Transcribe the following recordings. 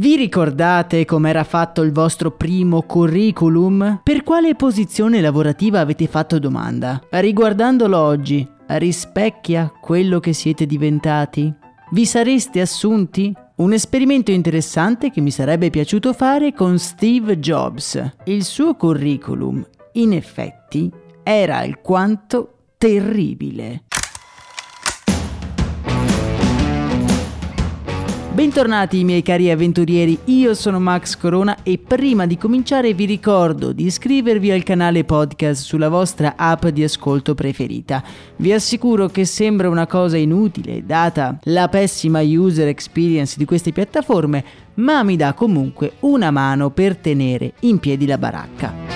Vi ricordate com'era fatto il vostro primo curriculum? Per quale posizione lavorativa avete fatto domanda? Riguardandolo oggi, rispecchia quello che siete diventati? Vi sareste assunti? Un esperimento interessante che mi sarebbe piaciuto fare con Steve Jobs. Il suo curriculum, in effetti, era alquanto terribile. Bentornati miei cari avventurieri, io sono Max Corona e prima di cominciare vi ricordo di iscrivervi al canale podcast sulla vostra app di ascolto preferita. Vi assicuro che sembra una cosa inutile data la pessima user experience di queste piattaforme, ma mi dà comunque una mano per tenere in piedi la baracca.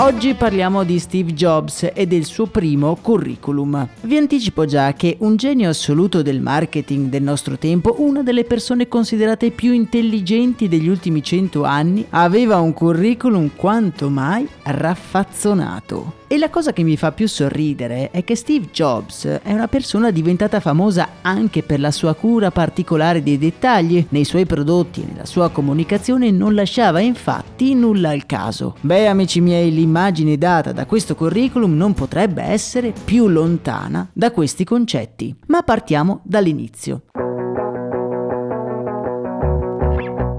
Oggi parliamo di Steve Jobs e del suo primo curriculum. Vi anticipo già che un genio assoluto del marketing del nostro tempo, una delle persone considerate più intelligenti degli ultimi cento anni, aveva un curriculum quanto mai raffazzonato. E la cosa che mi fa più sorridere è che Steve Jobs è una persona diventata famosa anche per la sua cura particolare dei dettagli. Nei suoi prodotti e nella sua comunicazione non lasciava infatti nulla al caso. Beh, amici miei, l'immagine data da questo curriculum non potrebbe essere più lontana da questi concetti. Ma partiamo dall'inizio.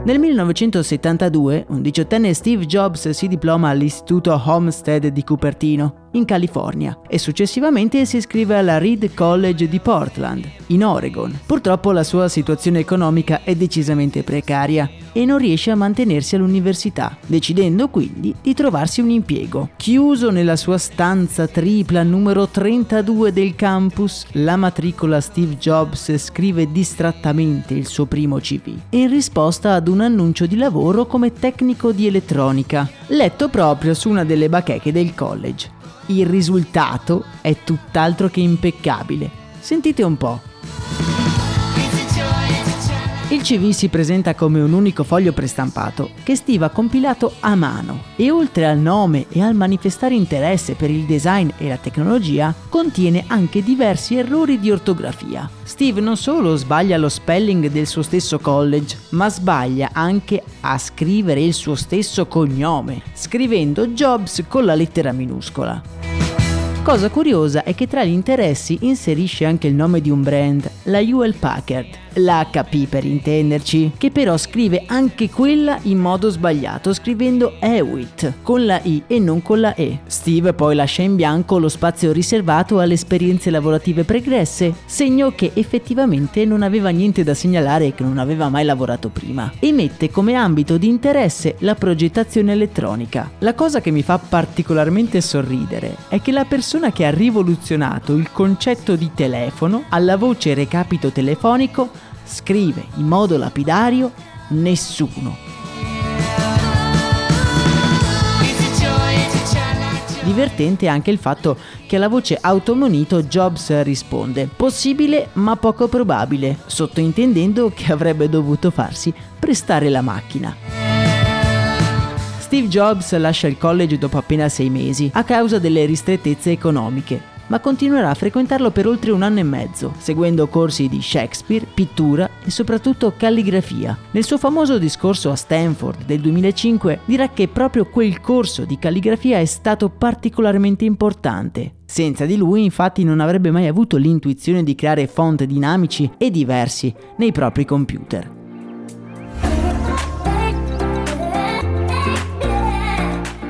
Nel 1972, un diciottenne Steve Jobs si diploma all'Istituto Homestead di Cupertino in California e successivamente si iscrive alla Reed College di Portland, in Oregon. Purtroppo la sua situazione economica è decisamente precaria e non riesce a mantenersi all'università, decidendo quindi di trovarsi un impiego. Chiuso nella sua stanza tripla numero 32 del campus, la matricola Steve Jobs scrive distrattamente il suo primo CV in risposta ad un annuncio di lavoro come tecnico di elettronica, letto proprio su una delle bacheche del college. Il risultato è tutt'altro che impeccabile. Sentite un po'. Il CV si presenta come un unico foglio prestampato che Steve ha compilato a mano e oltre al nome e al manifestare interesse per il design e la tecnologia contiene anche diversi errori di ortografia. Steve non solo sbaglia lo spelling del suo stesso college, ma sbaglia anche a scrivere il suo stesso cognome, scrivendo Jobs con la lettera minuscola. Cosa curiosa è che tra gli interessi inserisce anche il nome di un brand, la Hewlett Packard, l'HP per intenderci, che però scrive anche quella in modo sbagliato, scrivendo Hewitt con la I e non con la E. Steve poi lascia in bianco lo spazio riservato alle esperienze lavorative pregresse, segno che effettivamente non aveva niente da segnalare e che non aveva mai lavorato prima, e mette come ambito di interesse la progettazione elettronica. La cosa che mi fa particolarmente sorridere è che la persona che ha rivoluzionato il concetto di telefono alla voce recapito telefonico scrive in modo lapidario nessuno. Divertente anche il fatto che alla voce automonito Jobs risponde possibile ma poco probabile, sottointendendo che avrebbe dovuto farsi prestare la macchina. Steve Jobs lascia il college dopo appena sei mesi a causa delle ristrettezze economiche ma continuerà a frequentarlo per oltre un anno e mezzo, seguendo corsi di Shakespeare, pittura e soprattutto calligrafia. Nel suo famoso discorso a Stanford del 2005 dirà che proprio quel corso di calligrafia è stato particolarmente importante. Senza di lui infatti non avrebbe mai avuto l'intuizione di creare font dinamici e diversi nei propri computer.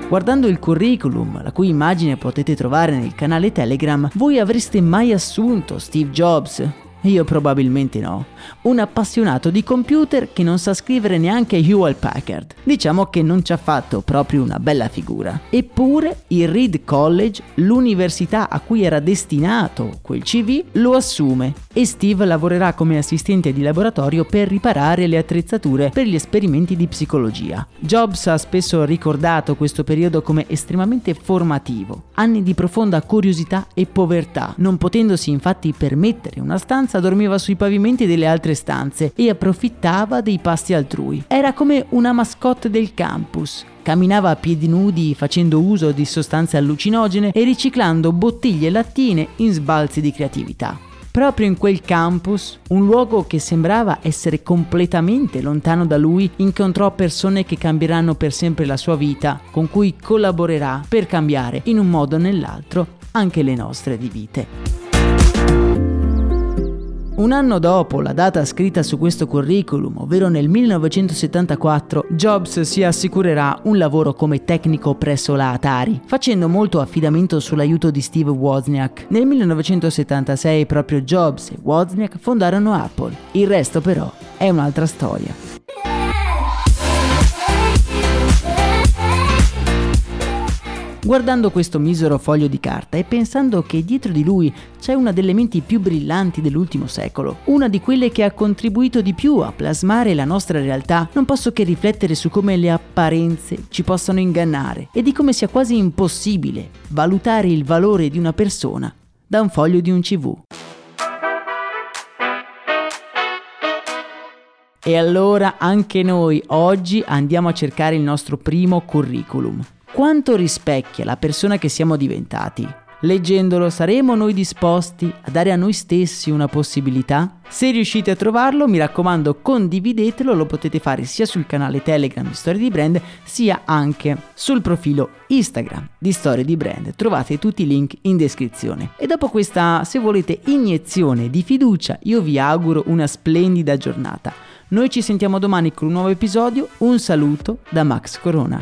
Guardando il curriculum, la cui immagine potete trovare nel canale Telegram, voi avreste mai assunto Steve Jobs? Io probabilmente no un appassionato di computer che non sa scrivere neanche Hewlett Packard. Diciamo che non ci ha fatto proprio una bella figura. Eppure il Reed College, l'università a cui era destinato quel CV, lo assume e Steve lavorerà come assistente di laboratorio per riparare le attrezzature per gli esperimenti di psicologia. Jobs ha spesso ricordato questo periodo come estremamente formativo, anni di profonda curiosità e povertà. Non potendosi infatti permettere una stanza, dormiva sui pavimenti delle altre stanze e approfittava dei pasti altrui. Era come una mascotte del campus. Camminava a piedi nudi facendo uso di sostanze allucinogene e riciclando bottiglie lattine in sbalzi di creatività. Proprio in quel campus, un luogo che sembrava essere completamente lontano da lui, incontrò persone che cambieranno per sempre la sua vita, con cui collaborerà per cambiare in un modo o nell'altro anche le nostre di vite. Un anno dopo la data scritta su questo curriculum, ovvero nel 1974, Jobs si assicurerà un lavoro come tecnico presso la Atari, facendo molto affidamento sull'aiuto di Steve Wozniak. Nel 1976 proprio Jobs e Wozniak fondarono Apple. Il resto però è un'altra storia. Guardando questo misero foglio di carta e pensando che dietro di lui c'è una delle menti più brillanti dell'ultimo secolo, una di quelle che ha contribuito di più a plasmare la nostra realtà, non posso che riflettere su come le apparenze ci possano ingannare e di come sia quasi impossibile valutare il valore di una persona da un foglio di un CV. E allora anche noi oggi andiamo a cercare il nostro primo curriculum quanto rispecchia la persona che siamo diventati. Leggendolo saremo noi disposti a dare a noi stessi una possibilità? Se riuscite a trovarlo, mi raccomando, condividetelo, lo potete fare sia sul canale Telegram di Storie di Brand, sia anche sul profilo Instagram di Storie di Brand. Trovate tutti i link in descrizione. E dopo questa, se volete, iniezione di fiducia, io vi auguro una splendida giornata. Noi ci sentiamo domani con un nuovo episodio. Un saluto da Max Corona.